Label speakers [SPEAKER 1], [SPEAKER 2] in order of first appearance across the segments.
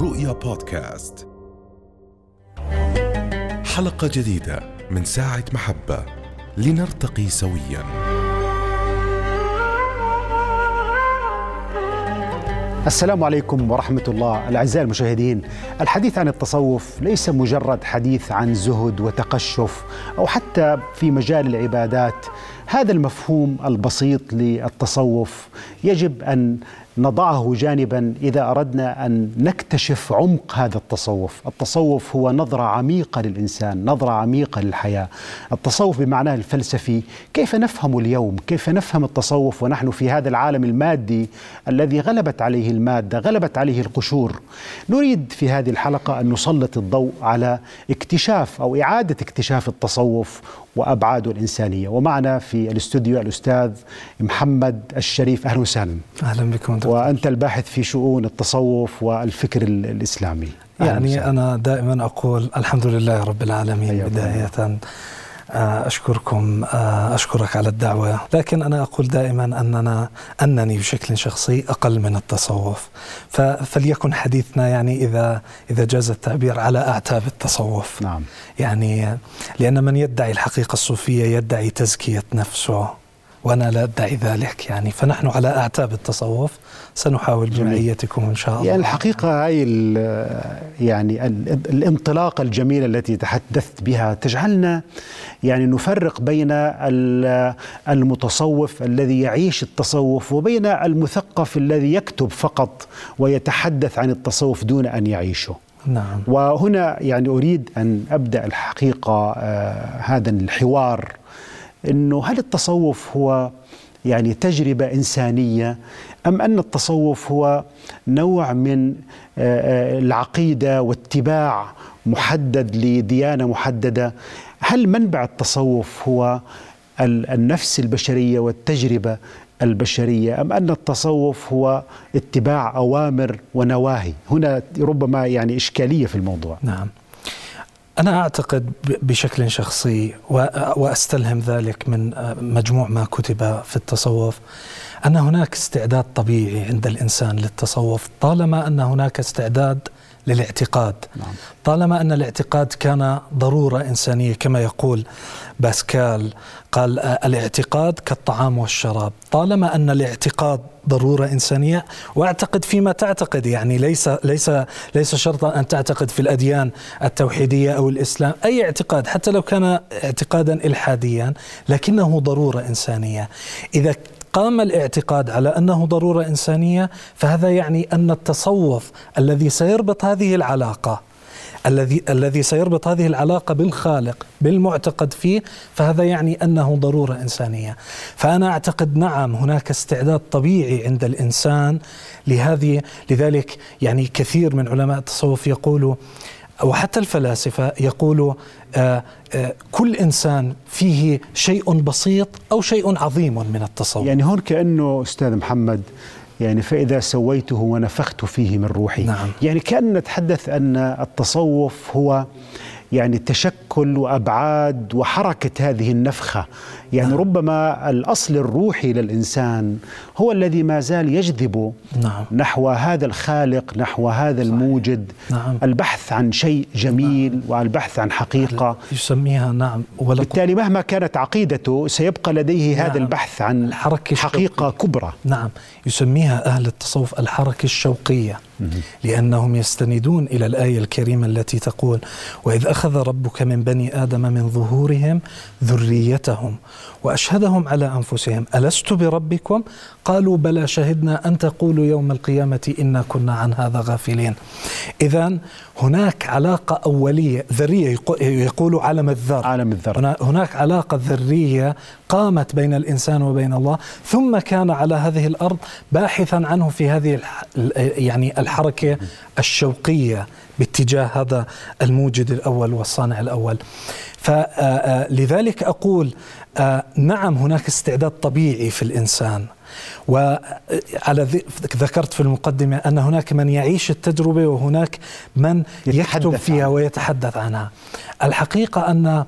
[SPEAKER 1] رؤيا بودكاست. حلقة جديدة من ساعة محبة. لنرتقي سويا.
[SPEAKER 2] السلام عليكم ورحمة الله. الأعزاء المشاهدين الحديث عن التصوف ليس مجرد حديث عن زهد وتقشف أو حتى في مجال العبادات. هذا المفهوم البسيط للتصوف. يجب أن نضعه جانبا إذا أردنا أن نكتشف عمق هذا التصوف، التصوف هو نظرة عميقة للإنسان، نظرة عميقة للحياة، التصوف بمعناه الفلسفي، كيف نفهم اليوم؟ كيف نفهم التصوف ونحن في هذا العالم المادي الذي غلبت عليه المادة، غلبت عليه القشور. نريد في هذه الحلقة أن نسلط الضوء على اكتشاف أو إعادة اكتشاف التصوف وابعاده الإنسانية، ومعنا في الاستوديو الأستاذ محمد الشريف. أهلا وسهلا.
[SPEAKER 3] أهلا بكم
[SPEAKER 2] وأنت الباحث في شؤون التصوف والفكر الإسلامي.
[SPEAKER 3] يعني أنا دائما أقول الحمد لله رب العالمين. بداية آه، أشكركم آه، أشكرك على الدعوة. لكن أنا أقول دائما أننا أنني بشكل شخصي أقل من التصوف. فليكن حديثنا يعني إذا إذا جاز التعبير على أعتاب التصوف.
[SPEAKER 2] نعم.
[SPEAKER 3] يعني لأن من يدعي الحقيقة الصوفية يدعي تزكية نفسه. وأنا لا أدعي ذلك يعني. فنحن على أعتاب التصوف. سنحاول بمعيتكم إن شاء الله.
[SPEAKER 2] يعني الحقيقة هاي يعني الانطلاقه الجميله التي تحدثت بها تجعلنا يعني نفرق بين المتصوف الذي يعيش التصوف وبين المثقف الذي يكتب فقط ويتحدث عن التصوف دون أن يعيشه.
[SPEAKER 3] نعم.
[SPEAKER 2] وهنا يعني أريد أن أبدأ الحقيقة آه هذا الحوار إنه هل التصوف هو يعني تجربة إنسانية أم أن التصوف هو نوع من العقيدة واتباع محدد لديانة محددة؟ هل منبع التصوف هو النفس البشرية والتجربة البشرية أم أن التصوف هو اتباع أوامر ونواهي؟ هنا ربما يعني إشكالية في الموضوع.
[SPEAKER 3] نعم. أنا أعتقد بشكل شخصي وأستلهم ذلك من مجموع ما كتب في التصوف أن هناك استعداد طبيعي عند الإنسان للتصوف طالما أن هناك استعداد للاعتقاد نعم. طالما أن الاعتقاد كان ضرورة إنسانية كما يقول باسكال قال الاعتقاد كالطعام والشراب طالما أن الاعتقاد ضرورة إنسانية وأعتقد فيما تعتقد يعني ليس ليس ليس شرطا أن تعتقد في الأديان التوحيدية أو الإسلام أي اعتقاد حتى لو كان اعتقادا إلحاديا لكنه ضرورة إنسانية. إذا قام الاعتقاد على أنه ضرورة إنسانية فهذا يعني أن التصوف الذي سيربط هذه العلاقة الذي الذي سيربط هذه العلاقة بالخالق بالمعتقد فيه فهذا يعني أنه ضرورة إنسانية. فأنا أعتقد نعم هناك استعداد طبيعي عند الإنسان لهذه لذلك يعني كثير من علماء التصوف يقولوا وحتى الفلاسفة يقولوا آه آه كل إنسان فيه شيء بسيط أو شيء عظيم من التصوف.
[SPEAKER 2] يعني هون كأنه أستاذ محمد يعني فإذا سويته ونفخت فيه من روحي
[SPEAKER 3] نعم.
[SPEAKER 2] يعني كأن نتحدث أن التصوف هو يعني تشكل وأبعاد وحركة هذه النفخة يعني نعم. ربما الأصل الروحي للإنسان هو الذي ما زال يجذب
[SPEAKER 3] نعم.
[SPEAKER 2] نحو هذا الخالق نحو هذا صحيح. الموجد
[SPEAKER 3] نعم.
[SPEAKER 2] البحث عن شيء جميل نعم. والبحث عن حقيقة
[SPEAKER 3] يسميها نعم
[SPEAKER 2] بالتالي مهما كانت عقيدته سيبقى لديه نعم. هذا البحث عن
[SPEAKER 3] الحركة الشوقية.
[SPEAKER 2] كبرى
[SPEAKER 3] نعم يسميها أهل التصوف الحركة الشوقية لأنهم يستندون إلى الآية الكريمة التي تقول وإذ أخذ ربك من بني آدم من ظهورهم ذريتهم وأشهدهم على أنفسهم. ألست بربكم؟ قالوا بلى شهدنا أن تقولوا يوم القيامة إنا كنا عن هذا غافلين. اذا هناك علاقة أولية ذرية يقول عالم الذر.
[SPEAKER 2] عالم الذر.
[SPEAKER 3] هناك علاقة ذرية قامت بين الإنسان وبين الله ثم كان على هذه الأرض باحثا عنه في هذه يعني الحركة الشوقية باتجاه هذا الموجد الأول والصانع الأول. فلذلك أقول نعم هناك استعداد طبيعي في الإنسان. وعلى ذكرت في المقدمة أن هناك من يعيش التجربة وهناك من يكتب فيها ويتحدث عنها. الحقيقة أن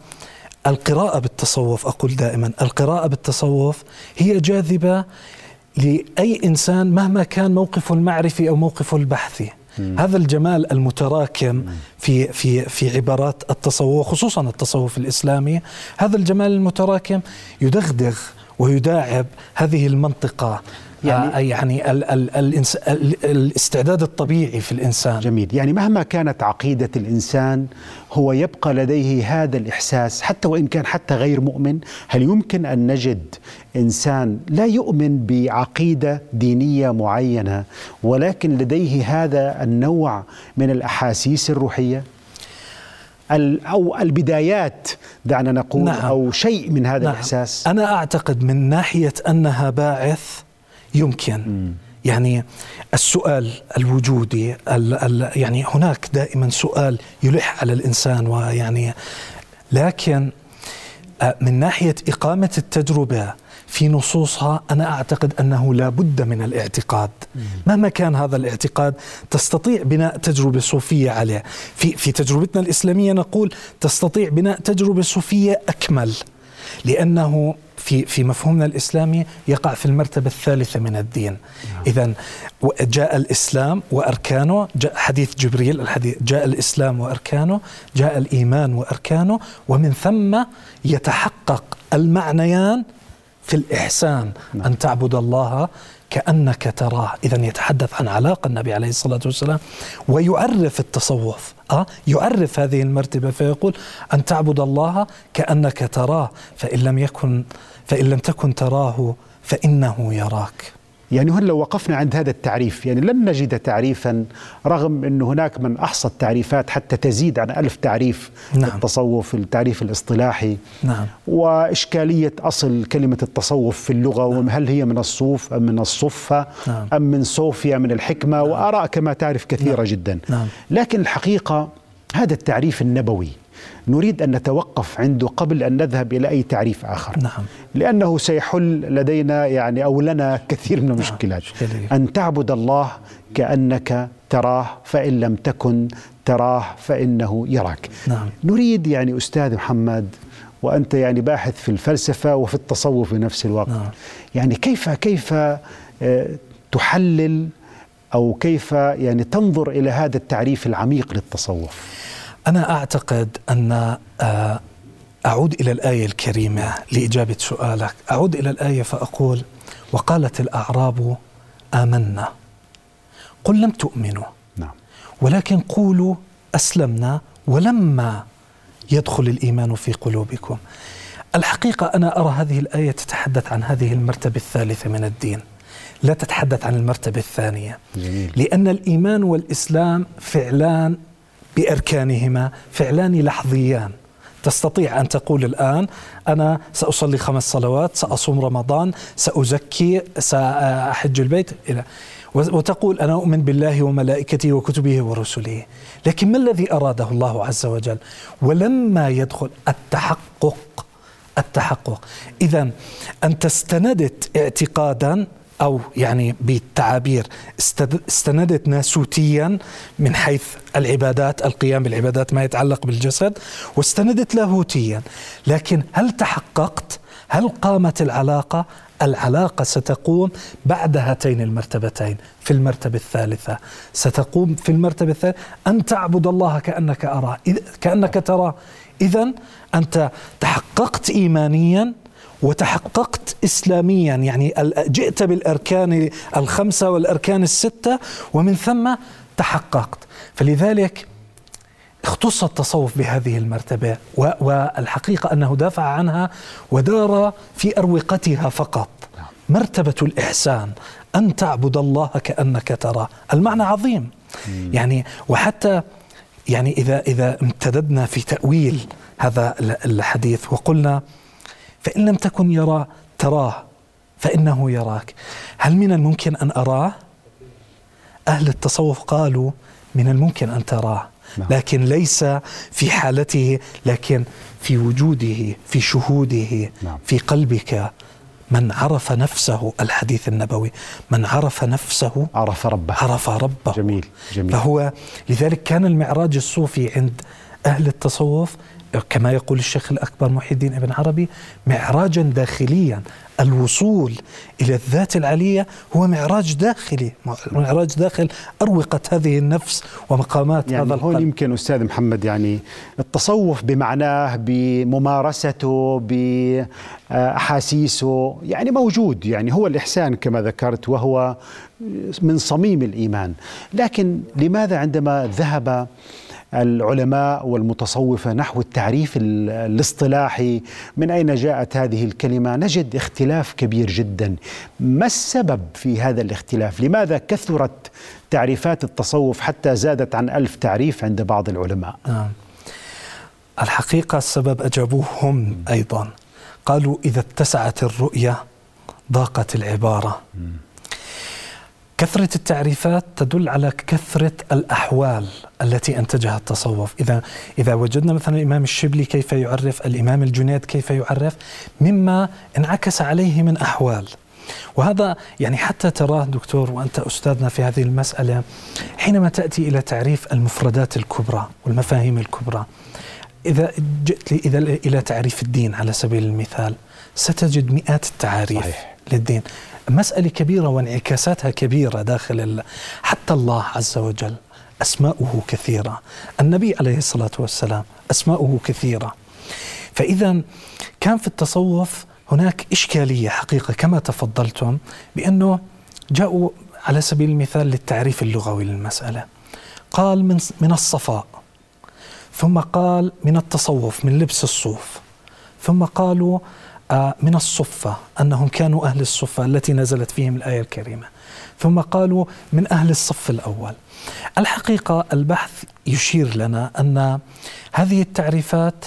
[SPEAKER 3] القراءة بالتصوف أقول دائما القراءة بالتصوف هي جاذبة لأي إنسان مهما كان موقفه المعرفي أو موقفه البحثي هذا الجمال المتراكم في في في عبارات التصوف خصوصا التصوف الإسلامي هذا الجمال المتراكم يدغدغ ويداعب هذه المنطقة يعني, آه يعني ال ال ال ال الاستعداد الطبيعي في الإنسان.
[SPEAKER 2] جميل. يعني مهما كانت عقيدة الإنسان هو يبقى لديه هذا الإحساس حتى وإن كان حتى غير مؤمن هل يمكن أن نجد إنسان لا يؤمن بعقيدة دينية معينة ولكن لديه هذا النوع من الأحاسيس الروحية؟ أو البدايات دعنا نقول نعم. أو شيء من هذا نعم. الإحساس
[SPEAKER 3] أنا أعتقد من ناحية أنها باعث يمكن يعني السؤال الوجودي ال ال يعني هناك دائما سؤال يلح على الإنسان ويعني لكن آه، من ناحية إقامة التجربة في نصوصها أنا أعتقد أنه لا بد من الاعتقاد. مهما كان هذا الاعتقاد تستطيع بناء تجربة صوفية عليه. في في تجربتنا الإسلامية نقول تستطيع بناء تجربة صوفية أكمل لأنه في في مفهومنا الإسلامي يقع في المرتبة الثالثة من الدين. نعم. اذا جاء الإسلام وأركانه جاء حديث جبريل الحديث جاء الإسلام وأركانه جاء الإيمان وأركانه ومن ثم يتحقق المعنيان في الإحسان نعم. أن تعبد الله كأنك تراه إذا يتحدث عن علاقة النبي عليه الصلاة والسلام ويعرف التصوف أه؟ يعرف هذه المرتبة فيقول أن تعبد الله كأنك تراه فإن لم يكن فإن لم تكن تراه فإنه يراك
[SPEAKER 2] يعني هنا لو وقفنا عند هذا التعريف يعني لن نجد تعريفا رغم أن هناك من أحصى التعريفات حتى تزيد عن ألف تعريف نعم. التصوف التعريف الاصطلاحي نعم. وإشكالية أصل كلمة التصوف في اللغة نعم. هل هي من الصوف أم من الصفة نعم. أم من صوفيا من الحكمة نعم. وآراء كما تعرف كثيرة نعم. جدا نعم. لكن الحقيقة هذا التعريف النبوي نريد أن نتوقف عنده قبل أن نذهب إلى أي تعريف آخر نعم. لأنه سيحل لدينا يعني أو لنا كثير من المشكلات نعم. أن تعبد الله كأنك تراه فإن لم تكن تراه فإنه يراك نعم. نريد يعني أستاذ محمد وأنت يعني باحث في الفلسفة وفي التصوف في نفس الوقت نعم. يعني كيف كيف آه، تحلل أو كيف يعني تنظر إلى هذا التعريف العميق للتصوف
[SPEAKER 3] أنا أعتقد أن آه، أعود إلى الآية الكريمة لإجابة سؤالك. أعود إلى الآية فأقول وقالت الأعراب آمنا. قل لم تؤمنوا. نعم. ولكن قولوا أسلمنا ولما يدخل الإيمان في قلوبكم. الحقيقة أنا أرى هذه الآية تتحدث عن هذه المرتبة الثالثة من الدين. لا تتحدث عن المرتبة الثانية. جميل. لأن الإيمان والإسلام فعلان بأركانهما فعلان لحظيان. تستطيع أن تقول الآن أنا سأصلي خمس صلوات سأصوم رمضان سأزكي سأحج البيت إلى. وتقول أنا أؤمن بالله وملائكته وكتبه ورسله. لكن ما الذي أراده الله عز وجل؟ ولما يدخل التحقق التحقق. اذا انت استندت اعتقادا أو يعني بالتعابير استندت ناسوتيا من حيث العبادات القيام بالعبادات ما يتعلق بالجسد واستندت لاهوتيا. لكن هل تحققت؟ هل قامت العلاقة؟ العلاقة ستقوم بعد هاتين المرتبتين في المرتبة الثالثة. ستقوم في المرتبة الثالثة أن تعبد الله كأنك أراه كأنك تراه إذا أنت تحققت إيمانيا وتحققت اسلاميا. يعني جئت بالأركان الخمسة والأركان الستة ومن ثم تحققت. فلذلك اختص التصوف بهذه المرتبة والحقيقة أنه دافع عنها ودار في أروقتها فقط. مرتبة الإحسان أن تعبد الله كأنك تراه. المعنى عظيم. يعني وحتى يعني إذا إذا امتددنا في تأويل هذا الحديث وقلنا فإن لم تكن يرى تراه فإنه يراك هل من الممكن أن أراه؟ أهل التصوف قالوا من الممكن أن تراه نعم. لكن ليس في حالته لكن في وجوده في شهوده نعم. في قلبك من عرف نفسه الحديث النبوي من عرف نفسه
[SPEAKER 2] عرف ربه
[SPEAKER 3] عرف ربه
[SPEAKER 2] جميل جميل
[SPEAKER 3] فهو لذلك كان المعراج الصوفي عند أهل التصوف كما يقول الشيخ الأكبر محي الدين ابن عربي معراجا داخليا. الوصول إلى الذات العلية هو معراج داخلي. معراج داخل أروقة هذه النفس ومقامات
[SPEAKER 2] يعني
[SPEAKER 3] هذا
[SPEAKER 2] القلب. هون يمكن أستاذ محمد يعني التصوف بمعناه بممارسته بأحاسيسه يعني موجود يعني هو الإحسان كما ذكرت وهو من صميم الإيمان. لكن لماذا عندما ذهب العلماء والمتصوفة نحو التعريف الاصطلاحي. من أين جاءت هذه الكلمة؟ نجد اختلاف كبير جدا. ما السبب في هذا الاختلاف؟ لماذا كثرت تعريفات التصوف حتى زادت عن ألف تعريف عند بعض العلماء؟
[SPEAKER 3] آه. الحقيقة السبب أجابوه هم أيضا. قالوا إذا اتسعت الرؤية ضاقت العبارة. كثرة التعريفات تدل على كثرة الأحوال التي أنتجها التصوف. إذا إذا وجدنا مثلا الإمام الشبلي كيف يعرف الإمام الجنيد كيف يعرف مما انعكس عليه من أحوال. وهذا يعني حتى تراه دكتور وأنت أستاذنا في هذه المسألة حينما تأتي إلى تعريف المفردات الكبرى والمفاهيم الكبرى. إذا جئت إذا إلى تعريف الدين على سبيل المثال ستجد مئات التعاريف صحيح. للدين. مسألة كبيرة وانعكاساتها كبيرة داخل حتى الله عز وجل أسماؤه كثيرة. النبي عليه الصلاة والسلام أسماؤه كثيرة. فإذا كان في التصوف هناك إشكالية حقيقة كما تفضلتم بأنه جاءوا على سبيل المثال للتعريف اللغوي للمسألة. قال من من الصفاء ثم قال من التصوف من لبس الصوف ثم قالوا من الصفة أنهم كانوا أهل الصفة التي نزلت فيهم الآية الكريمة. ثم قالوا من أهل الصف الأول. الحقيقة البحث يشير لنا أن هذه التعريفات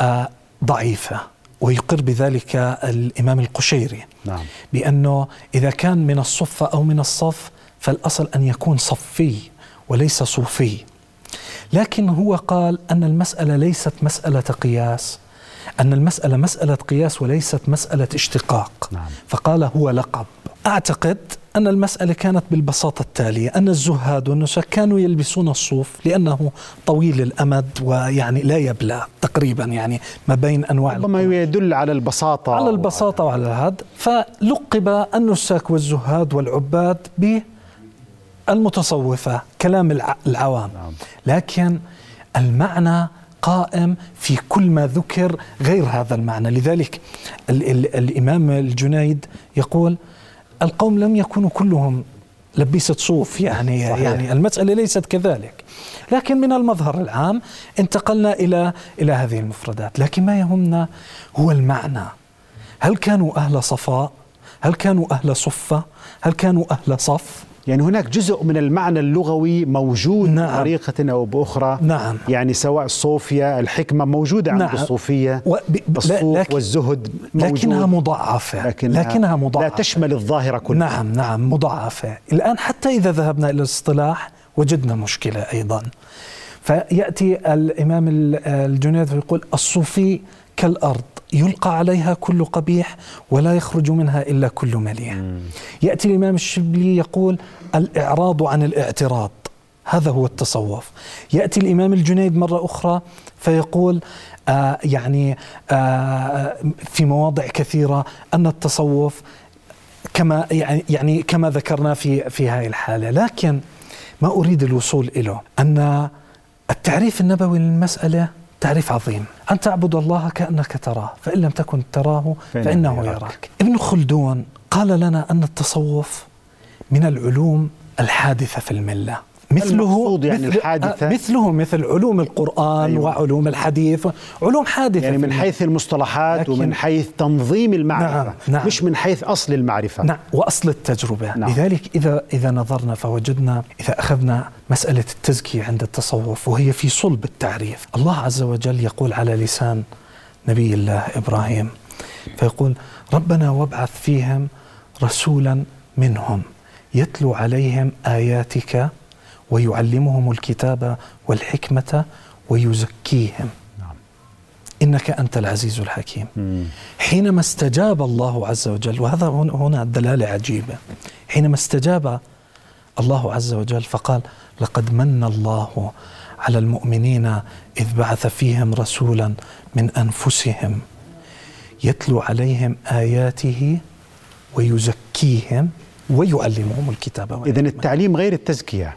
[SPEAKER 3] آه، ضعيفة ويقر بذلك الإمام القشيري. نعم. بأنه إذا كان من الصفة أو من الصف فالأصل أن يكون صفي وليس صوفي. لكن هو قال أن المسألة ليست مسألة قياس. أن المسألة مسألة قياس وليست مسألة اشتقاق. نعم. فقال هو لقب. أعتقد أن المسألة كانت بالبساطة التالية أن الزهاد والنسك كانوا يلبسون الصوف لأنه طويل الأمد ويعني لا يبلى تقريبا يعني ما بين أنواع
[SPEAKER 2] ربما يدل على البساطة.
[SPEAKER 3] على البساطة وعلى هذا فلقب النساك والزهاد والعباد بالمتصوفة كلام العوام. نعم. لكن المعنى قائم في كل ما ذكر غير هذا المعنى. لذلك ال ال الإمام الجنيد يقول القوم لم يكونوا كلهم لبيسة صوف يعني صحيح. يعني المسألة ليست كذلك. لكن من المظهر العام انتقلنا إلى إلى هذه المفردات. لكن ما يهمنا هو المعنى. هل كانوا أهل صفاء؟ هل كانوا أهل صفة؟ هل كانوا أهل صف؟
[SPEAKER 2] يعني هناك جزء من المعنى اللغوي موجود نعم. بطريقة أو بأخرى.
[SPEAKER 3] نعم.
[SPEAKER 2] يعني سواء الصوفية الحكمة موجودة عند نعم. الصوفية. الصوف لكن والزهد
[SPEAKER 3] موجود. لكنها مضاعفة. لكنها,
[SPEAKER 2] لكنها مضاعفة. لا تشمل الظاهرة كلها.
[SPEAKER 3] نعم نعم مضاعفة. الآن حتى إذا ذهبنا إلى الاصطلاح وجدنا مشكلة أيضا. فيأتي الإمام الجنيد ويقول الصوفي كالأرض. يلقى عليها كل قبيح ولا يخرج منها إلا كل مليح. يأتي الإمام الشبلي يقول الإعراض عن الاعتراض هذا هو التصوف. يأتي الإمام الجنيد مرة أخرى فيقول آه يعني آه في مواضع كثيرة أن التصوف كما يعني يعني كما ذكرنا في في هذه الحالة، لكن ما أريد الوصول إليه أن التعريف النبوي للمسألة تعريف عظيم. أن تعبد الله كأنك تراه فإن لم تكن تراه فإنه يراك. ابن خلدون قال لنا أن التصوف من العلوم الحادثة في الملة.
[SPEAKER 2] مثله يعني مثل الحادثة
[SPEAKER 3] مثله مثل علوم القرآن أيوة. وعلوم الحديث علوم حادثة
[SPEAKER 2] يعني من حيث المصطلحات ومن حيث تنظيم المعرفة نعم. نعم. مش من حيث أصل المعرفة
[SPEAKER 3] نعم وأصل التجربة نعم. لذلك إذا إذا نظرنا فوجدنا إذا أخذنا مسألة التزكية عند التصوف وهي في صلب التعريف الله عز وجل يقول على لسان نبي الله إبراهيم فيقول ربنا وابعث فيهم رسولا منهم يتلو عليهم آياتك ويعلمهم الكتاب والحكمة ويزكيهم. نعم. إنك أنت العزيز الحكيم. مم. حينما استجاب الله عز وجل وهذا هنا الدلالة عجيبة. حينما استجاب الله عز وجل فقال لقد من الله على المؤمنين إذ بعث فيهم رسولا من أنفسهم يتلو عليهم آياته ويزكيهم ويعلمهم الكتاب
[SPEAKER 2] إذا التعليم غير التزكية.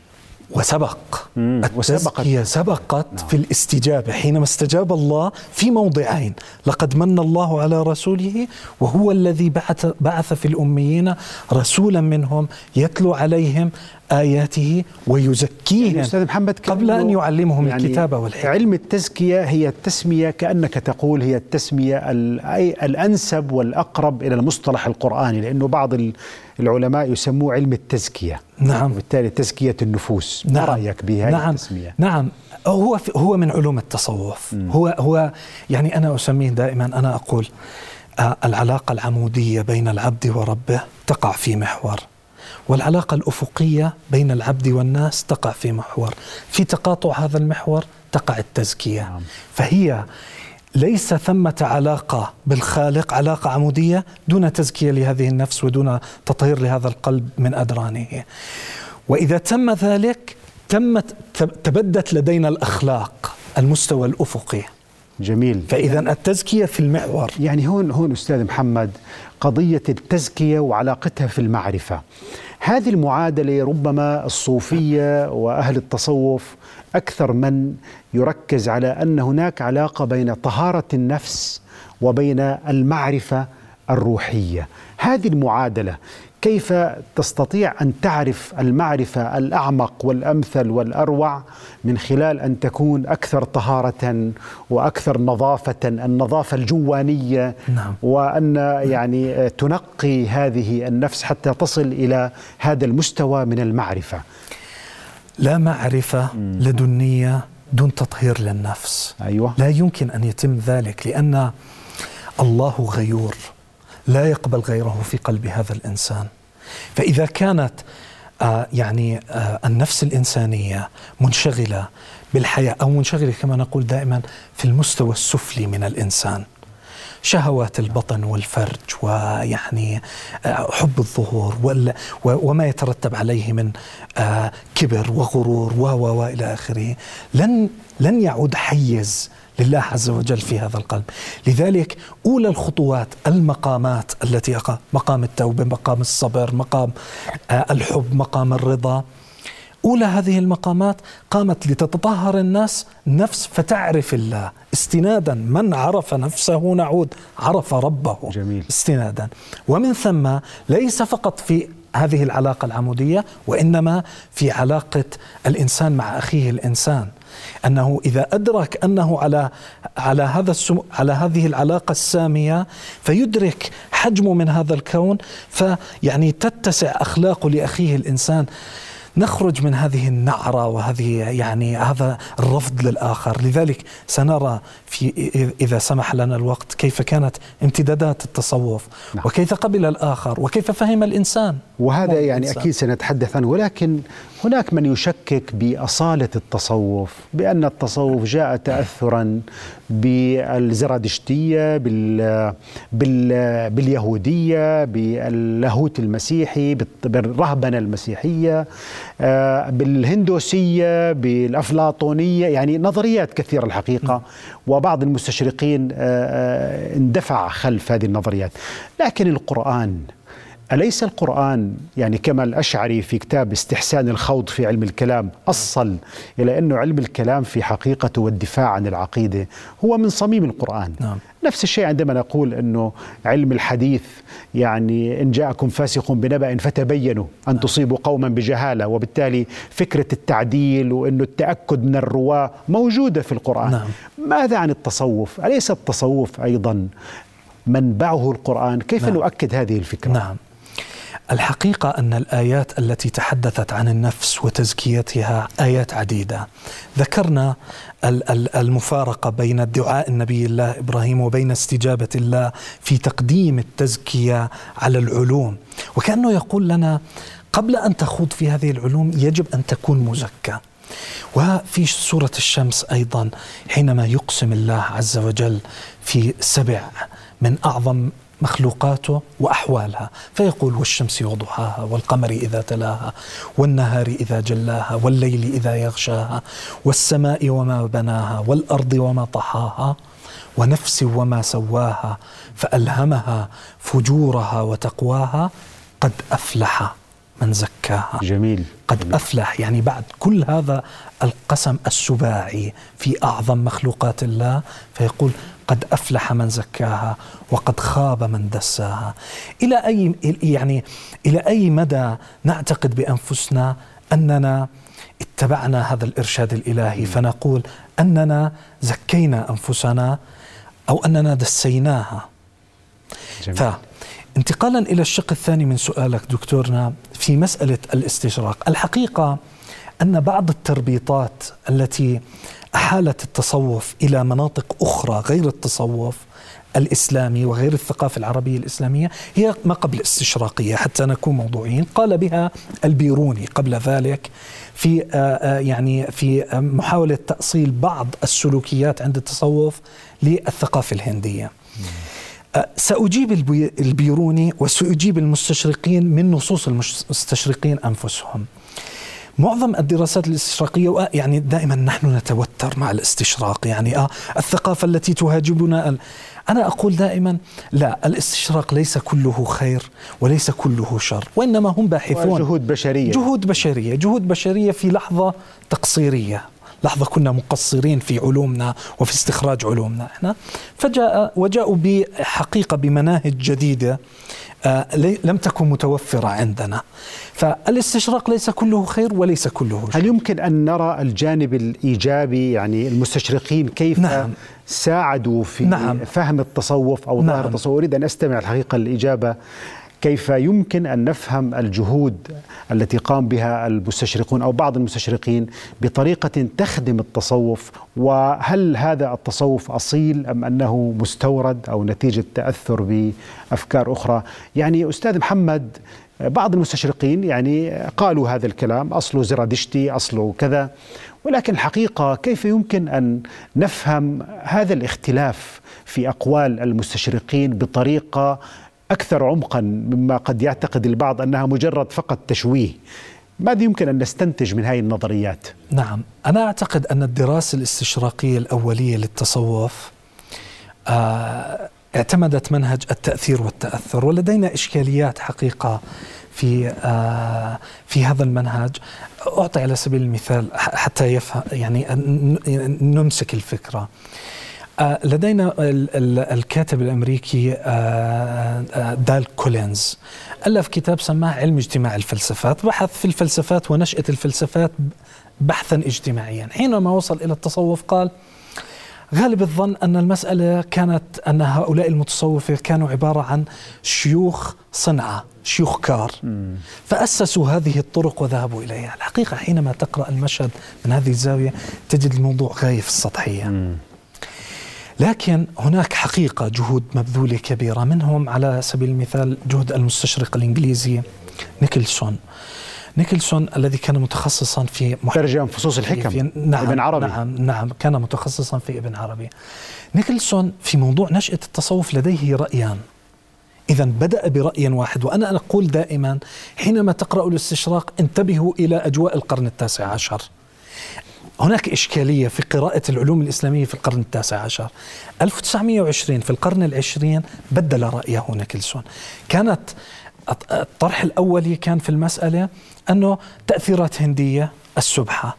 [SPEAKER 3] وسبق. التزكية سبقت نعم. في الاستجابة. حينما استجاب الله في موضعين لقد من الله على رسوله وهو الذي بعث, بعث في الأميين رسولا منهم يتلو عليهم آياته ويزكيهم يعني
[SPEAKER 2] أستاذ محمد
[SPEAKER 3] قبل أن يعلمهم يعني الكتاب والحكمة.
[SPEAKER 2] علم التزكية هي التسمية كأنك تقول هي التسمية الأنسب والأقرب إلى المصطلح القرآني لأنه بعض العلماء يسموه علم التزكية.
[SPEAKER 3] نعم.
[SPEAKER 2] وبالتالي تزكية النفوس.
[SPEAKER 3] نعم.
[SPEAKER 2] ما رأيك بهذه
[SPEAKER 3] نعم.
[SPEAKER 2] التسمية؟
[SPEAKER 3] نعم. هو هو من علوم التصوف. م. هو هو يعني أنا أسميه دائما أنا أقول آه، العلاقة العمودية بين العبد وربه تقع في محور والعلاقة الأفقية بين العبد والناس تقع في محور. في تقاطع هذا المحور تقع التزكية. نعم. فهي ليس ثمة علاقة بالخالق علاقة عمودية دون تزكية لهذه النفس ودون تطهير لهذا القلب من أدرانه. وإذا تم ذلك تمت تبدت لدينا الأخلاق المستوى الأفقي.
[SPEAKER 2] جميل.
[SPEAKER 3] فإذا التزكية في المعور
[SPEAKER 2] يعني هون هون أستاذ محمد قضية التزكية وعلاقتها في المعرفة. هذه المعادلة ربما الصوفية وأهل التصوف أكثر من يركز على أن هناك علاقة بين طهارة النفس وبين المعرفة الروحية هذه المعادلة كيف تستطيع أن تعرف المعرفة الأعمق والأمثل والأروع من خلال أن تكون أكثر طهارة وأكثر نظافة النظافة الجوانية
[SPEAKER 3] نعم.
[SPEAKER 2] وأن يعني تنقي هذه النفس حتى تصل إلى هذا المستوى من المعرفة
[SPEAKER 3] لا معرفة لدنية دون تطهير للنفس.
[SPEAKER 2] أيوه.
[SPEAKER 3] لا يمكن أن يتم ذلك لأن الله غيور. لا يقبل غيره في قلب هذا الإنسان. فإذا كانت آه يعني آه النفس الإنسانية منشغلة بالحياة أو منشغلة كما نقول دائما في المستوى السفلي من الإنسان شهوات البطن والفرج ويعني آه، حب الظهور وما يترتب عليه من آه، كبر وغرور و و إلى آخره. لن لن يعود حيز لله عز وجل في هذا القلب. لذلك أولى الخطوات المقامات التي مقام التوبة مقام الصبر مقام آه، الحب مقام الرضا. أولى هذه المقامات قامت لتتطهر الناس نفس فتعرف الله. استنادا من عرف نفسه نعود. عرف ربه.
[SPEAKER 2] جميل.
[SPEAKER 3] استنادا. ومن ثم ليس فقط في هذه العلاقة العمودية وإنما في علاقة الإنسان مع أخيه الإنسان. أنه إذا أدرك أنه على على هذا السم على هذه العلاقة السامية فيدرك حجمه من هذا الكون فيعني تتسع أخلاقه لأخيه الإنسان. نخرج من هذه النعرة وهذه يعني هذا الرفض للآخر لذلك سنرى في إذا سمح لنا الوقت كيف كانت امتدادات التصوف نعم. وكيف قبل الآخر وكيف فهم الإنسان
[SPEAKER 2] وهذا يعني. أكيد سنتحدث عنه ولكن هناك من يشكك بأصالة التصوف بأن التصوف جاء تأثرا بالزرادشتية بال بال باليهودية باللاهوت المسيحي بالرهبنة المسيحية آه، بالهندوسية بالأفلاطونية يعني نظريات كثيرة الحقيقة وبعض المستشرقين آه، آه، اندفع خلف هذه النظريات لكن القرآن أليس القرآن يعني كما الأشعري في كتاب استحسان الخوض في علم الكلام أصل إلى أنه علم الكلام في حقيقته والدفاع عن العقيدة هو من صميم القرآن؟
[SPEAKER 3] نعم.
[SPEAKER 2] نفس الشيء عندما نقول أنه علم الحديث يعني إن جاءكم فاسق بنبأ فتبينوا أن تصيبوا قوما بجهالة وبالتالي فكرة التعديل وأنه التأكد من الرواة موجودة في القرآن.
[SPEAKER 3] نعم.
[SPEAKER 2] ماذا عن التصوف؟ أليس التصوف أيضا منبعه القرآن؟ كيف نعم. نؤكد هذه الفكرة؟
[SPEAKER 3] نعم. الحقيقة أن الآيات التي تحدثت عن النفس وتزكيتها آيات عديدة. ذكرنا المفارقة بين دعاء النبي الله إبراهيم وبين استجابة الله في تقديم التزكية على العلوم. وكأنه يقول لنا قبل أن تخوض في هذه العلوم يجب أن تكون مزكى. وفي سورة الشمس أيضا حينما يقسم الله عز وجل في سبع من أعظم مخلوقاته وأحوالها. فيقول والشمس وضحاها والقمر إذا تلاها والنهار إذا جلاها والليل إذا يغشاها والسماء وما بناها والأرض وما طحاها ونفس وما سواها فألهمها فجورها وتقواها قد أفلح من زكاها.
[SPEAKER 2] جميل.
[SPEAKER 3] قد
[SPEAKER 2] جميل.
[SPEAKER 3] أفلح. يعني بعد كل هذا القسم السباعي في أعظم مخلوقات الله. فيقول قد أفلح من زكاها وقد خاب من دساها. إلى أي يعني إلى أي مدى نعتقد بأنفسنا أننا اتبعنا هذا الإرشاد الإلهي؟ فنقول أننا زكينا أنفسنا أو أننا دسيناها. جميل. فانتقالا إلى الشق الثاني من سؤالك دكتورنا في مسألة الاستشراق. الحقيقة أن بعض التربيطات التي احالت التصوف إلى مناطق أخرى غير التصوف الإسلامي وغير الثقافة العربية الإسلامية هي ما قبل الاستشراقية حتى نكون موضوعيين قال بها البيروني قبل ذلك في آه، آه، يعني في محاولة تأصيل بعض السلوكيات عند التصوف للثقافة الهندية. آه، سأجيب البيروني وسأجيب المستشرقين من نصوص المستشرقين أنفسهم معظم الدراسات الاستشراقية يعني دائما نحن نتوتر مع الاستشراق يعني آه الثقافة التي تهاجمنا أنا أقول دائما لا الاستشراق ليس كله خير وليس كله شر وإنما هم باحثون.
[SPEAKER 2] جهود بشرية.
[SPEAKER 3] جهود بشرية جهود بشرية في لحظة تقصيرية لحظة كنا مقصرين في علومنا وفي استخراج علومنا إحنا. فجاء وجاءوا بحقيقة بمناهج جديدة لم تكن متوفرة عندنا فالاستشراق ليس كله خير وليس كله
[SPEAKER 2] شر هل يمكن أن نرى الجانب الإيجابي يعني المستشرقين كيف نعم. ساعدوا في نعم. فهم التصوف أو ظاهر نعم. التصوف أريد أن أستمع الحقيقة الإجابة كيف يمكن أن نفهم الجهود التي قام بها المستشرقون أو بعض المستشرقين بطريقة تخدم التصوف؟ وهل هذا التصوف أصيل أم أنه مستورد أو نتيجة تأثر بأفكار أخرى؟ يعني أستاذ محمد بعض المستشرقين يعني قالوا هذا الكلام أصله زرادشتي أصله كذا ولكن الحقيقة كيف يمكن أن نفهم هذا الاختلاف في أقوال المستشرقين بطريقة أكثر عمقا مما قد يعتقد البعض أنها مجرد فقط تشويه. ماذا يمكن أن نستنتج من هذه النظريات؟
[SPEAKER 3] نعم أنا أعتقد أن الدراسة الاستشراقية الأولية للتصوف آه اعتمدت منهج التأثير والتأثر ولدينا إشكاليات حقيقة في آه في هذا المنهج. أعطي على سبيل المثال حتى يفهم يعني نمسك الفكرة. آه، لدينا الكاتب الأمريكي آه، آه، دال كولينز. ألف كتاب سماه علم اجتماع الفلسفات بحث في الفلسفات ونشأة الفلسفات بحثا اجتماعيا. حينما وصل إلى التصوف قال غالب الظن أن المسألة كانت أن هؤلاء المتصوفة كانوا عبارة عن شيوخ صنعه شيوخ كار. فأسسوا هذه الطرق وذهبوا إليها. الحقيقة حينما تقرأ المشهد من هذه الزاوية تجد الموضوع غاية في السطحية. لكن هناك حقيقة جهود مبذولة كبيرة. منهم على سبيل المثال جهد المستشرق الإنجليزي نيكلسون. نيكلسون الذي كان متخصصا في
[SPEAKER 2] ترجم فصوص الحكم في نعم ابن عربي.
[SPEAKER 3] نعم نعم كان متخصصا في ابن عربي. نيكلسون في موضوع نشأة التصوف لديه رأيان. إذا بدأ برأي واحد وأنا أقول دائما حينما تقرأ الاستشراق انتبهوا إلى أجواء القرن التاسع عشر. هناك إشكالية في قراءة العلوم الإسلامية في القرن التاسع عشر. 1920 في القرن العشرين بدل رأيه نيكلسون كانت الطرح الأولي كان في المسألة أنه تأثيرات هندية السبحة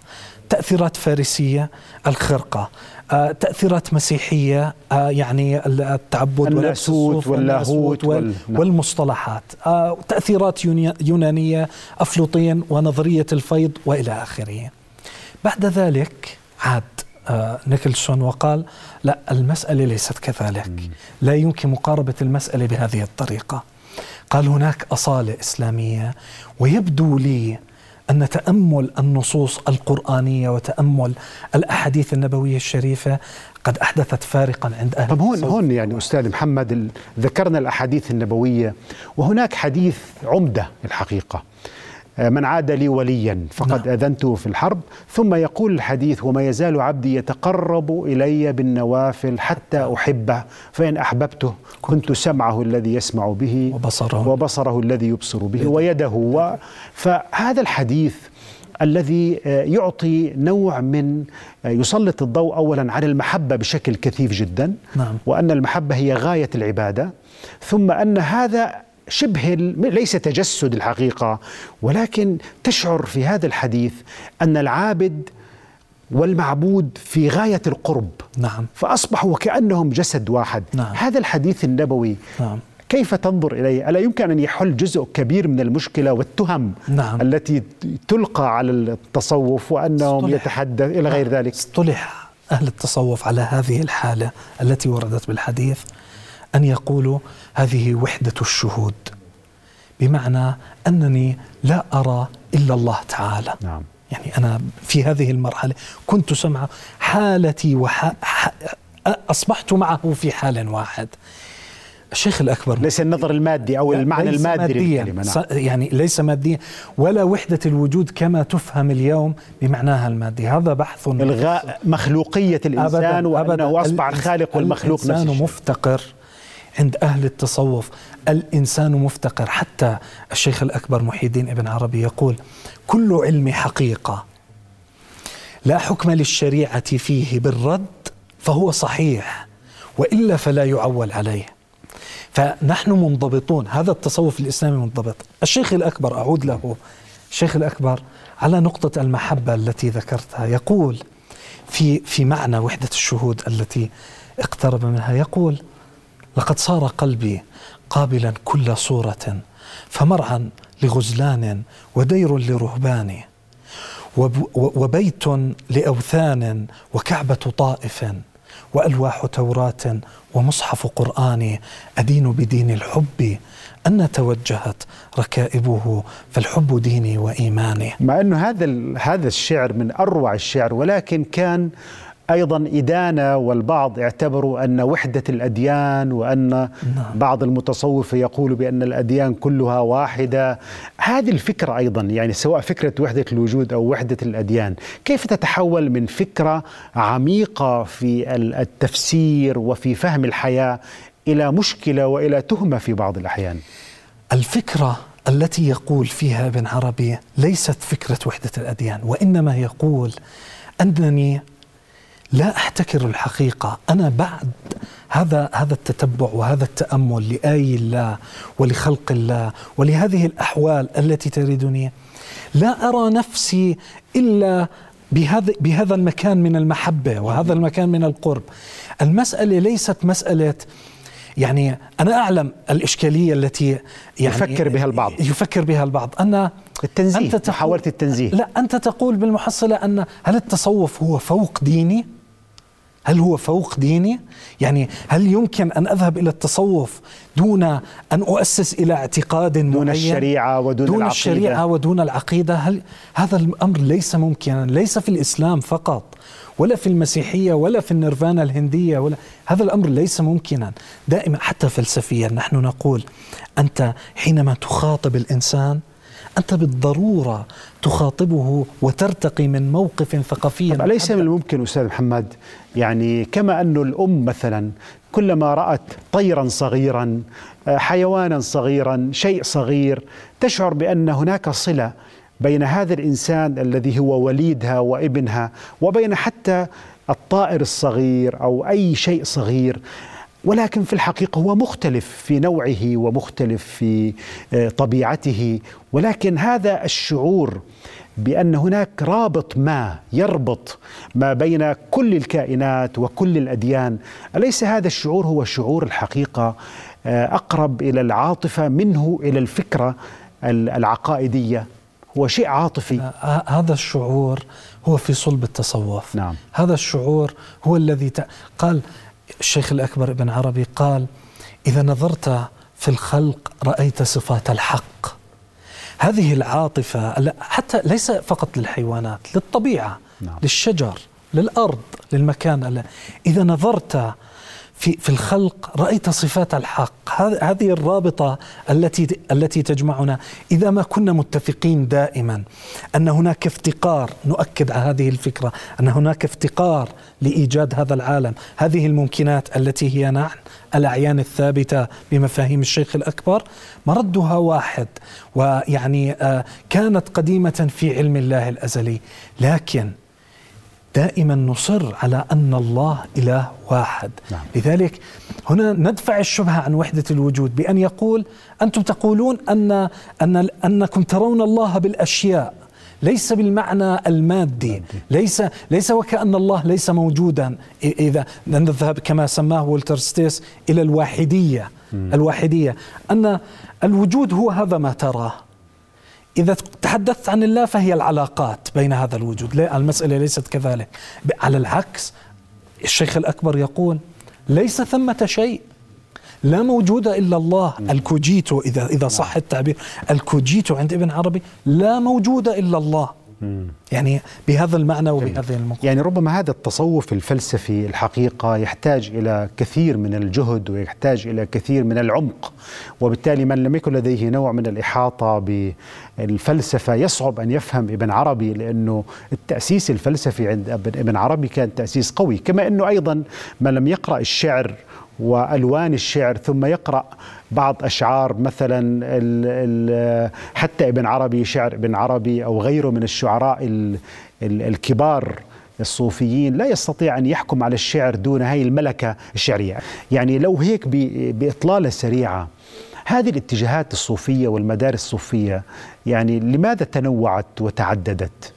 [SPEAKER 3] تأثيرات فارسية الخرقة آه، تأثيرات مسيحية آه، يعني التعبد
[SPEAKER 2] الناسوت واللاهوت
[SPEAKER 3] وال... نعم. والمصطلحات آه، تأثيرات يونانية أفلوطين ونظرية الفيض وإلى آخره. بعد ذلك عاد آه نيكلسون وقال لا المسألة ليست كذلك. لا يمكن مقاربة المسألة بهذه الطريقة. قال هناك أصالة إسلامية ويبدو لي أن تأمل النصوص القرآنية وتأمل الأحاديث النبوية الشريفة قد أحدثت فارقا عند أهل
[SPEAKER 2] طب هون هون يعني أستاذ محمد ذكرنا الأحاديث النبوية وهناك حديث عمدة الحقيقة. من عاد لي وليا فقد نعم. أذنته في الحرب ثم يقول الحديث وما يزال عبدي يتقرب إلي بالنوافل حتى أحبه فإن أحببته كنت سمعه الذي يسمع به
[SPEAKER 3] وبصره,
[SPEAKER 2] وبصره الذي يبصر به ويده و فهذا الحديث الذي آه، يعطي نوع من آه، يسلط الضوء اولا على المحبة بشكل كثيف جدا
[SPEAKER 3] نعم.
[SPEAKER 2] وأن المحبة هي غاية العبادة ثم أن هذا شبه ليس تجسد الحقيقة ولكن تشعر في هذا الحديث أن العابد والمعبود في غاية القرب
[SPEAKER 3] نعم
[SPEAKER 2] فأصبحوا وكأنهم جسد واحد
[SPEAKER 3] نعم.
[SPEAKER 2] هذا الحديث النبوي
[SPEAKER 3] نعم
[SPEAKER 2] كيف تنظر إليه؟ ألا يمكن أن يحل جزء كبير من المشكلة والتهم
[SPEAKER 3] نعم.
[SPEAKER 2] التي تلقى على التصوف وأنهم يتحدث إلى غير نعم. ذلك؟
[SPEAKER 3] اصطلح أهل التصوف على هذه الحالة التي وردت بالحديث أن يقولوا هذه وحدة الشهود بمعنى أنني لا أرى إلا الله تعالى.
[SPEAKER 2] نعم.
[SPEAKER 3] يعني أنا في هذه المرحلة كنت سمع حالتي وح... أصبحت معه في حال واحد. الشيخ الأكبر
[SPEAKER 2] ليس النظر المادي أو المعنى المادي للكلمة
[SPEAKER 3] نعم. يعني ليس ماديا. ولا وحدة الوجود كما تفهم اليوم بمعناها المادي. هذا بحث
[SPEAKER 2] إلغاء مخلوقية الإنسان أبداً وأنه أبداً. أصبح الخالق والمخلوق
[SPEAKER 3] نفس الشيء مفتقر. عند أهل التصوف. الإنسان مفتقر. حتى الشيخ الأكبر محي الدين ابن عربي يقول كل علم حقيقة. لا حكم للشريعة فيه بالرد فهو صحيح وإلا فلا يعول عليه. فنحن منضبطون. هذا التصوف الإسلامي منضبط. الشيخ الأكبر أعود له. الشيخ الأكبر على نقطة المحبة التي ذكرتها يقول في في معنى وحدة الشهود التي اقترب منها يقول لقد صار قلبي قابلا كل صورة فمرعا لغزلان ودير لرهبان وبيت لأوثان وكعبة طائف وألواح توراة ومصحف قرآن أدين بدين الحب أن توجهت ركائبه فالحب ديني وإيماني.
[SPEAKER 2] مع انه هذا هذا الشعر من أروع الشعر ولكن كان أيضا إدانة والبعض اعتبروا أن وحدة الأديان وأن نعم. بعض المتصوفه يقول بأن الأديان كلها واحدة هذه الفكرة أيضا يعني سواء فكرة وحدة الوجود أو وحدة الأديان كيف تتحول من فكرة عميقة في التفسير وفي فهم الحياة إلى مشكلة وإلى تهمة في بعض الأحيان
[SPEAKER 3] الفكرة التي يقول فيها ابن عربي ليست فكرة وحدة الأديان وإنما يقول أنني لا أحتكر الحقيقة. أنا بعد هذا هذا التتبع وهذا التأمل لآي الله ولخلق الله ولهذه الأحوال التي تريدني لا أرى نفسي إلا بهذا بهذا المكان من المحبة وهذا المكان من القرب. المسألة ليست مسألة يعني أنا أعلم الإشكالية التي
[SPEAKER 2] يعني يفكر بها البعض.
[SPEAKER 3] يفكر بها البعض. أنا
[SPEAKER 2] التنزيه أنت محاولة التنزيه.
[SPEAKER 3] لا أنت تقول بالمحصلة أن هل التصوف هو فوق ديني؟ هل هو فوق ديني؟ يعني هل يمكن أن أذهب إلى التصوف دون أن أؤسس إلى اعتقاد
[SPEAKER 2] دون معين؟ الشريعة ودون
[SPEAKER 3] دون
[SPEAKER 2] العقيدة
[SPEAKER 3] الشريعة ودون العقيدة، هل هذا الأمر ليس ممكنا، ليس في الإسلام فقط ولا في المسيحية ولا في النيرفانا الهندية ولا هذا الأمر ليس ممكنا، دائما حتى فلسفيا نحن نقول أنت حينما تخاطب الإنسان أنت بالضرورة تخاطبه وترتقي من موقف ثقافي
[SPEAKER 2] أليس من الممكن أستاذ محمد؟ يعني كما أن الأم مثلا كلما رأت طيرا صغيرا حيوانا صغيرا شيء صغير تشعر بأن هناك صلة بين هذا الإنسان الذي هو وليدها وابنها وبين حتى الطائر الصغير أو أي شيء صغير. ولكن في الحقيقة هو مختلف في نوعه ومختلف في آه، طبيعته. ولكن هذا الشعور بأن هناك رابط ما يربط ما بين كل الكائنات وكل الأديان أليس هذا الشعور هو شعور الحقيقة آه، أقرب إلى العاطفة منه إلى الفكرة العقائدية؟ هو شيء عاطفي.
[SPEAKER 3] آه، هذا الشعور هو في صلب التصوف.
[SPEAKER 2] نعم.
[SPEAKER 3] هذا الشعور هو الذي قال الشيخ الأكبر ابن عربي قال إذا نظرت في الخلق رأيت صفات الحق هذه العاطفة حتى ليس فقط للحيوانات للطبيعة
[SPEAKER 2] نعم.
[SPEAKER 3] للشجر للأرض للمكان إذا نظرت في في الخلق رأيت صفات الحق. هذه الرابطة التي التي تجمعنا. إذا ما كنا متفقين دائما أن هناك افتقار نؤكد على هذه الفكرة أن هناك افتقار لإيجاد هذا العالم. هذه الممكنات التي هي نحن الأعيان الثابتة بمفاهيم الشيخ الأكبر. مردها واحد ويعني آه، كانت قديمة في علم الله الأزلي. لكن دائما نصر على أن الله إله واحد. نعم. لذلك هنا ندفع الشبهة عن وحدة الوجود بأن يقول أنتم تقولون ان ان أنكم ترون الله بالأشياء ليس بالمعنى المادي. ليس ليس وكأن الله ليس موجودا. إذا نذهب كما سماه والتر ستيس إلى الواحدية. الواحدية. أن الوجود هو هذا ما تراه. إذا تحدثت عن الله فهي العلاقات بين هذا الوجود. لا المسألة ليست كذلك. على العكس الشيخ الأكبر يقول ليس ثمة شيء. لا موجود إلا الله. الكوجيتو إذا إذا صح التعبير الكوجيتو عند ابن عربي لا موجود إلا الله. يعني بهذا المعنى وبهذه المقولة
[SPEAKER 2] يعني ربما هذا التصوف الفلسفي الحقيقة يحتاج إلى كثير من الجهد ويحتاج إلى كثير من العمق وبالتالي من لم يكن لديه نوع من الإحاطة بالفلسفة يصعب أن يفهم ابن عربي لأنه التأسيس الفلسفي عند ابن عربي كان تأسيس قوي كما أنه أيضا من لم يقرأ الشعر وألوان الشعر ثم يقرأ بعض أشعار مثلا ال ال حتى ابن عربي شعر ابن عربي أو غيره من الشعراء ال الكبار الصوفيين لا يستطيع أن يحكم على الشعر دون هاي الملكة الشعرية، يعني لو هيك بإطلالة سريعة هذه الاتجاهات الصوفية والمدارس الصوفية يعني لماذا تنوعت وتعددت؟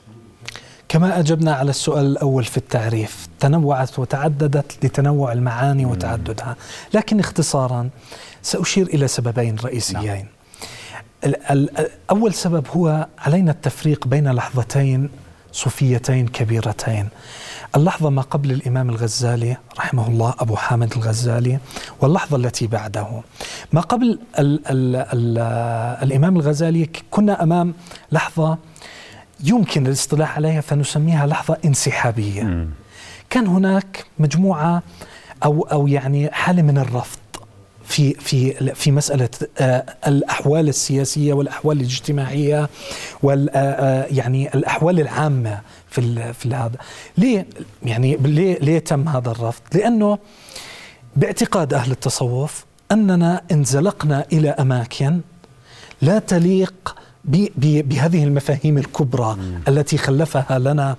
[SPEAKER 3] كما أجبنا على السؤال الأول في التعريف تنوعت وتعددت لتنوع المعاني وتعددها. لكن اختصارا سأشير إلى سببين رئيسيين. نعم. أول سبب هو علينا التفريق بين لحظتين صوفيتين كبيرتين. اللحظة ما قبل الإمام الغزالي رحمه الله أبو حامد الغزالي واللحظة التي بعده. ما قبل ال ال ال الإمام الغزالي كنا أمام لحظة يمكن الاصطلاح عليها فنسميها لحظة انسحابية. م. كان هناك مجموعة أو أو يعني حالة من الرفض في في في مسألة آه، الأحوال السياسية والأحوال الاجتماعية وال آه، آه، يعني الأحوال العامة في في هذا ليه يعني ليه ليه تم هذا الرفض؟ لأنه باعتقاد أهل التصوف أننا انزلقنا إلى أماكن لا تليق بهذه المفاهيم الكبرى مم. التي خلفها لنا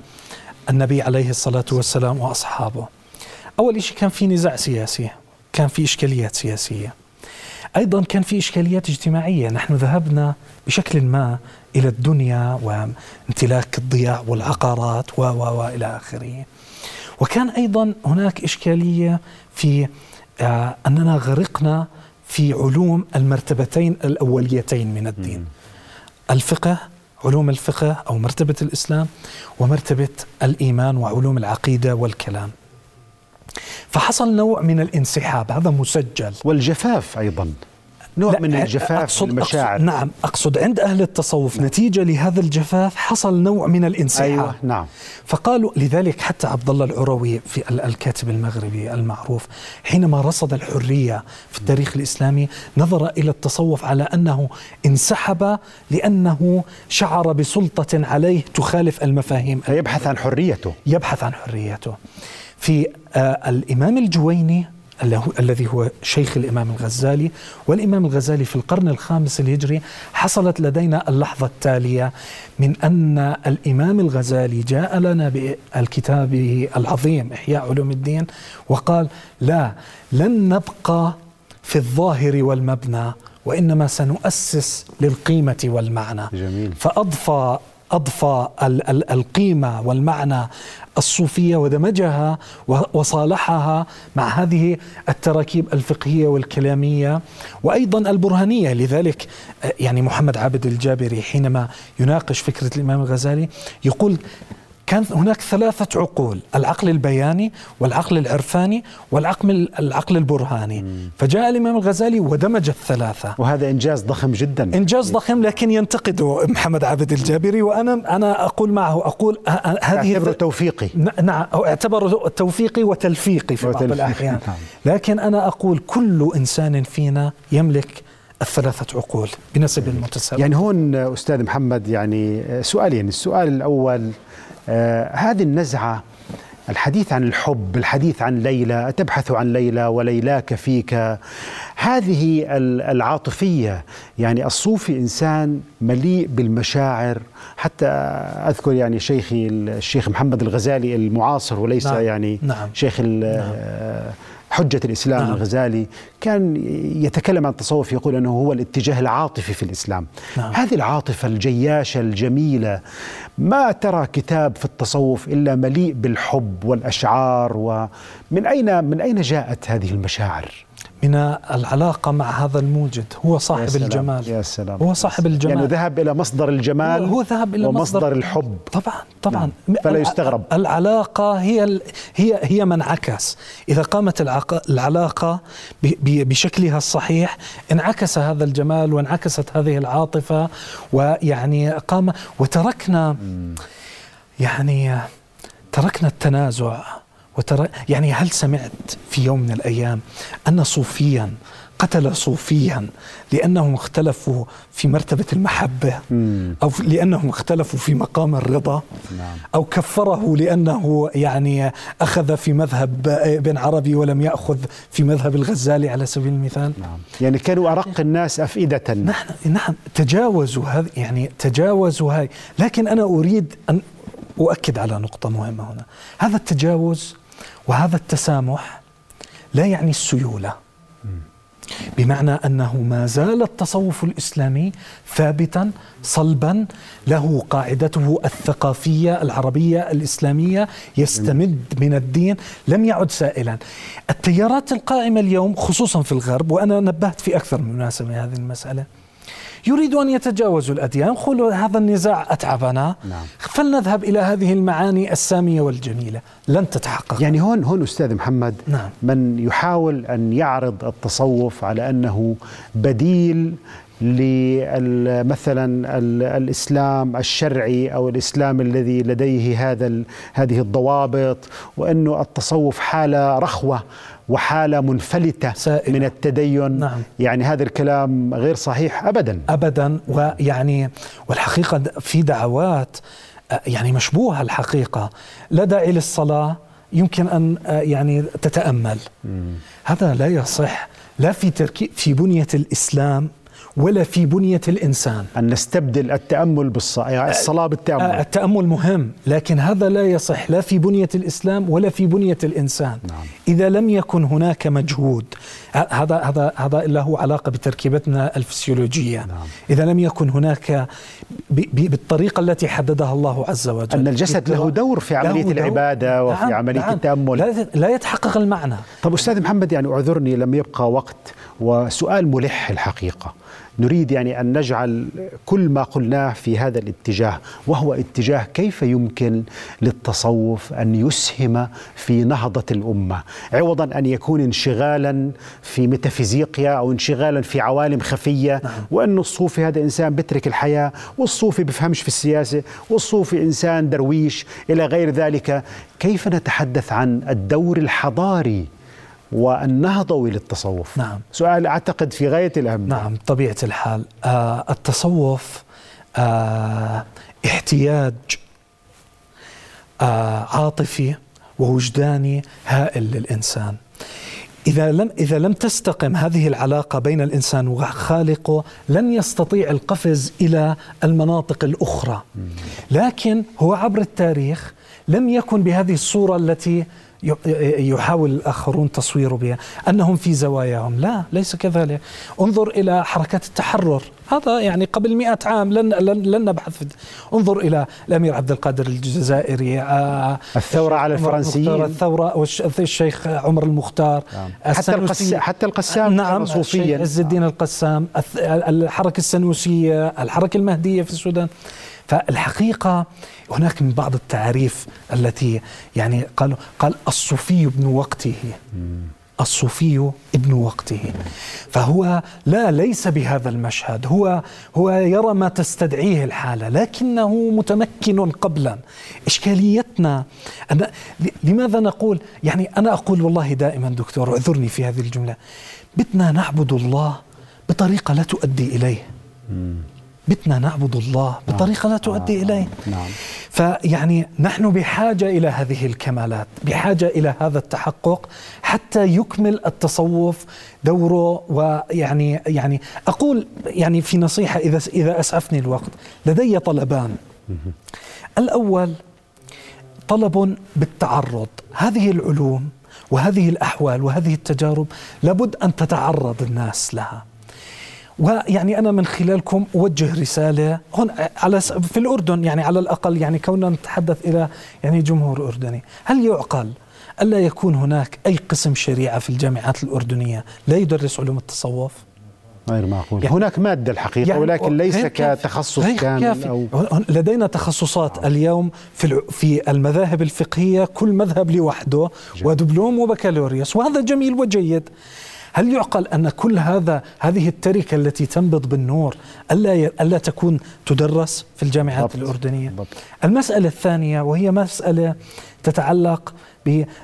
[SPEAKER 3] النبي عليه الصلاة والسلام وأصحابه. أول شيء كان في نزاع سياسي كان في إشكاليات سياسية. أيضا كان في إشكاليات اجتماعية. نحن ذهبنا بشكل ما إلى الدنيا وامتلاك الضياع والعقارات و و وإلى آخره. وكان أيضا هناك إشكالية في آه أننا غرقنا في علوم المرتبتين الأوليتين من الدين. الفقه علوم الفقه أو مرتبة الإسلام ومرتبة الإيمان وعلوم العقيدة والكلام. فحصل نوع من الانسحاب هذا مسجل
[SPEAKER 2] والجفاف أيضا نوع من الجفاف أقصد المشاعر
[SPEAKER 3] أقصد نعم أقصد عند أهل التصوف نعم. نتيجة لهذا الجفاف حصل نوع من الانسحاب. أيوة
[SPEAKER 2] نعم.
[SPEAKER 3] فقالوا لذلك حتى عبد الله العروي في الكاتب المغربي المعروف حينما رصد الحرية في التاريخ الإسلامي نظر إلى التصوف على أنه انسحب لأنه شعر بسلطة عليه تخالف المفاهيم.
[SPEAKER 2] يبحث عن حريته.
[SPEAKER 3] يبحث عن حريته. في آه الإمام الجويني الذي هو شيخ الإمام الغزالي والإمام الغزالي في القرن الخامس الهجري حصلت لدينا اللحظة التالية من أن الإمام الغزالي جاء لنا بكتابه العظيم إحياء علوم الدين وقال لا لن نبقى في الظاهر والمبنى وإنما سنؤسس للقيمة والمعنى
[SPEAKER 2] جميل.
[SPEAKER 3] فأضفى أضفى القيمة والمعنى الصوفية ودمجها وصالحها مع هذه التراكيب الفقهية والكلامية وأيضا البرهانية. لذلك يعني محمد عابد الجابري حينما يناقش فكرة الإمام الغزالي يقول كان هناك ثلاثة عقول العقل البياني والعقل العرفاني والعقل العقل البرهاني. فجاء الإمام الغزالي ودمج الثلاثة.
[SPEAKER 2] وهذا إنجاز ضخم جدا.
[SPEAKER 3] إنجاز ضخم لكن ينتقده محمد عابد الجابري وأنا أنا أقول معه أقول
[SPEAKER 2] هذه أعتبره توفيقي.
[SPEAKER 3] نعم أعتبره توفيقي وتلفيقي في بعض الأحيان. نعم. لكن أنا أقول كل إنسان فينا يملك الثلاثة عقول بنسب متساوي
[SPEAKER 2] يعني هون أستاذ محمد يعني سؤالين. السؤال الأول هذه النزعة الحديث عن الحب الحديث عن ليلى تبحث عن ليلى وليلاك فيك هذه العاطفية يعني الصوفي إنسان مليء بالمشاعر حتى أذكر يعني شيخي الشيخ محمد الغزالي المعاصر وليس نعم. يعني نعم. شيخ نعم. حجة الإسلام نعم. الغزالي كان يتكلم عن التصوف يقول أنه هو الاتجاه العاطفي في الإسلام نعم. هذه العاطفة الجياشة الجميلة ما ترى كتاب في التصوف إلا مليء بالحب والأشعار ومن أين من أين جاءت هذه المشاعر؟
[SPEAKER 3] من العلاقة مع هذا الموجد. هو صاحب يا سلام الجمال.
[SPEAKER 2] يا سلام.
[SPEAKER 3] هو صاحب الجمال.
[SPEAKER 2] يعني ذهب إلى مصدر الجمال
[SPEAKER 3] هو ذهب إلى
[SPEAKER 2] ومصدر مصدر الحب.
[SPEAKER 3] طبعا طبعا.
[SPEAKER 2] نعم. فلا يستغرب.
[SPEAKER 3] العلاقة هي هي هي من عكس. إذا قامت العلاقة بشكلها الصحيح انعكس هذا الجمال وانعكست هذه العاطفة ويعني قام وتركنا يعني تركنا التنازع. وترى يعني هل سمعت في يوم من الأيام أن صوفيا قتل صوفيا لأنهم اختلفوا في مرتبة المحبة؟ أو لأنهم اختلفوا في مقام الرضا؟ نعم. أو كفره لأنه يعني أخذ في مذهب ابن عربي ولم يأخذ في مذهب الغزالي على سبيل المثال؟
[SPEAKER 2] نعم. يعني كانوا أرق الناس أفئدة.
[SPEAKER 3] نحن نعم تجاوزوا هذه يعني تجاوزوا هاي. لكن أنا أريد أن أؤكد على نقطة مهمة هنا. هذا التجاوز وهذا التسامح لا يعني السيولة بمعنى أنه ما زال التصوف الإسلامي ثابتا صلبا له قاعدته الثقافية العربية الإسلامية يستمد من الدين لم يعد سائلا. التيارات القائمة اليوم خصوصا في الغرب وأنا نبهت في أكثر من مناسبة هذه المسألة يريد أن يتجاوزوا الأديان يقولوا هذا النزاع أتعبنا نعم. فلنذهب إلى هذه المعاني السامية والجميلة لن تتحقق
[SPEAKER 2] يعني هون هون أستاذ محمد نعم. من يحاول أن يعرض التصوف على أنه بديل مثلا الإسلام الشرعي أو الإسلام الذي لديه هذا هذه الضوابط وأنه التصوف حالة رخوة وحالة منفلتة سائلة. من التدين نعم. يعني هذا الكلام غير صحيح أبدا
[SPEAKER 3] أبدا ويعني والحقيقة في دعوات يعني مشبوهة الحقيقة لا داعي للصلاة يمكن أن يعني تتأمل مم. هذا لا يصح لا في تركيب في بنية الإسلام ولا في بنية الإنسان.
[SPEAKER 2] أن نستبدل التأمل بالصلاة يعني الصلاة بالتأمل.
[SPEAKER 3] التأمل مهم لكن هذا لا يصح. لا في بنية الإسلام ولا في بنية الإنسان. نعم. إذا لم يكن هناك مجهود هذا هذا هذا له علاقة بتركيبتنا الفسيولوجية. نعم. إذا لم يكن هناك بالطريقة التي حددها الله عز وجل.
[SPEAKER 2] أن الجسد له دور في عملية له العبادة وفي نعم عملية نعم. التأمل.
[SPEAKER 3] لا يتحقق المعنى.
[SPEAKER 2] طب أستاذ محمد يعني أعذرني لم يبقى وقت وسؤال ملح الحقيقة. نريد يعني أن نجعل كل ما قلناه في هذا الاتجاه وهو اتجاه كيف يمكن للتصوف أن يسهم في نهضة الأمة عوضا أن يكون انشغالا في ميتافيزيقيا أو انشغالا في عوالم خفية نعم. وانه الصوفي هذا إنسان بيترك الحياة والصوفي بفهمش في السياسة والصوفي إنسان درويش إلى غير ذلك كيف نتحدث عن الدور الحضاري والنهضوي للتصوف
[SPEAKER 3] نعم.
[SPEAKER 2] سؤال أعتقد في غاية الأهمية
[SPEAKER 3] نعم طبيعة الحال. آه التصوف آه احتياج آه عاطفي ووجداني هائل للإنسان. إذا لم إذا لم تستقم هذه العلاقة بين الإنسان وخالقه لن يستطيع القفز إلى المناطق الأخرى. لكن هو عبر التاريخ لم يكن بهذه الصورة التي يحاول الآخرون تصويره بها أنهم في زواياهم. لا ليس كذلك. انظر إلى حركات التحرر. هذا يعني قبل مئة عام لن, لن, لن نبحث في انظر إلى الأمير عبد القادر الجزائري
[SPEAKER 2] آه، الثورة على الفرنسيين.
[SPEAKER 3] الثورة والشيخ عمر المختار
[SPEAKER 2] نعم. حتى, القس حتى القسام
[SPEAKER 3] نعم صوفيا عز الدين القسام الحركة السنوسية الحركة المهدية في السودان. فالحقيقة هناك من بعض التعريف التي يعني قالوا قال الصوفي ابن وقته. الصوفي ابن وقته. فهو لا ليس بهذا المشهد. هو هو يرى ما تستدعيه الحالة لكنه متمكن قبلا. إشكاليتنا أنا لماذا نقول؟ يعني أنا أقول والله دائما دكتور اعذرني في هذه الجملة. بدنا نعبد الله بطريقة لا تؤدي إليه. بدنا نعبد الله بطريقة لا تؤدي آه إليه نعم. فيعني نحن بحاجة إلى هذه الكمالات بحاجة إلى هذا التحقق حتى يكمل التصوف دوره ويعني يعني أقول يعني في نصيحة إذا إذا أسعفني الوقت لدي طلبان. الأول طلب بالتعرض. هذه العلوم وهذه الأحوال وهذه التجارب لابد أن تتعرض الناس لها. ويعني أنا من خلالكم أوجه رسالة هون على في الأردن يعني على الأقل يعني كوننا نتحدث إلى يعني جمهور أردني، هل يعقل الا يكون هناك أي قسم شريعة في الجامعات الأردنية لا يدرس علوم التصوف؟
[SPEAKER 2] غير معقول. يعني هناك مادة الحقيقة يعني ولكن ليس كتخصص كامل أو
[SPEAKER 3] لدينا تخصصات آه. اليوم في في المذاهب الفقهية كل مذهب لوحده ودبلوم وبكالوريوس وهذا جميل وجيد. هل يعقل أن كل هذا هذه التركة التي تنبض بالنور ألا ألا تكون تدرس في الجامعات بالضبط. الأردنية؟ بالضبط. المسألة الثانية وهي مسألة تتعلق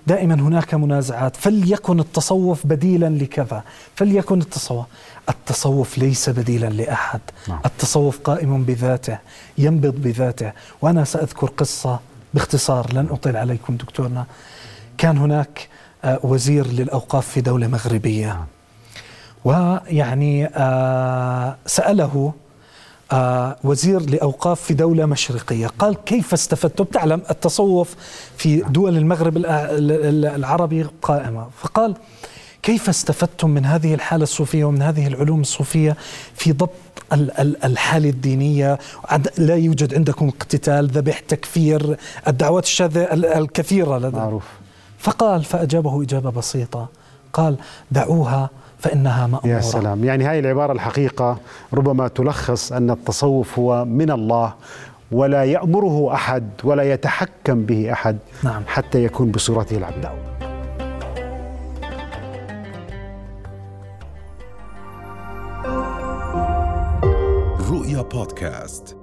[SPEAKER 3] دائما هناك منازعات فليكن التصوف بديلا لكذا فليكن التصوف التصوف ليس بديلا لأحد نعم. التصوف قائم بذاته ينبض بذاته وأنا سأذكر قصة باختصار لن أطيل عليكم دكتورنا كان هناك وزير للأوقاف في دولة مغربية. ويعني آه، سأله آه، وزير لأوقاف في دولة مشرقية قال كيف استفدتم تعلم التصوف في دول المغرب العربي قائمة. فقال كيف استفدتم من هذه الحالة الصوفية ومن هذه العلوم الصوفية في ضبط الحالة الدينية؟ لا يوجد عندكم اقتتال ذبح تكفير الدعوات الشاذة الكثيرة لدى معروف. فقال فأجابه إجابة بسيطة. قال دعوها فإنها مأمورة.
[SPEAKER 2] يا سلام. يعني هاي العبارة الحقيقة ربما تلخص أن التصوف هو من الله ولا يأمره أحد ولا يتحكم به أحد نعم. حتى يكون بصورته العبد. رؤيا بودكاست.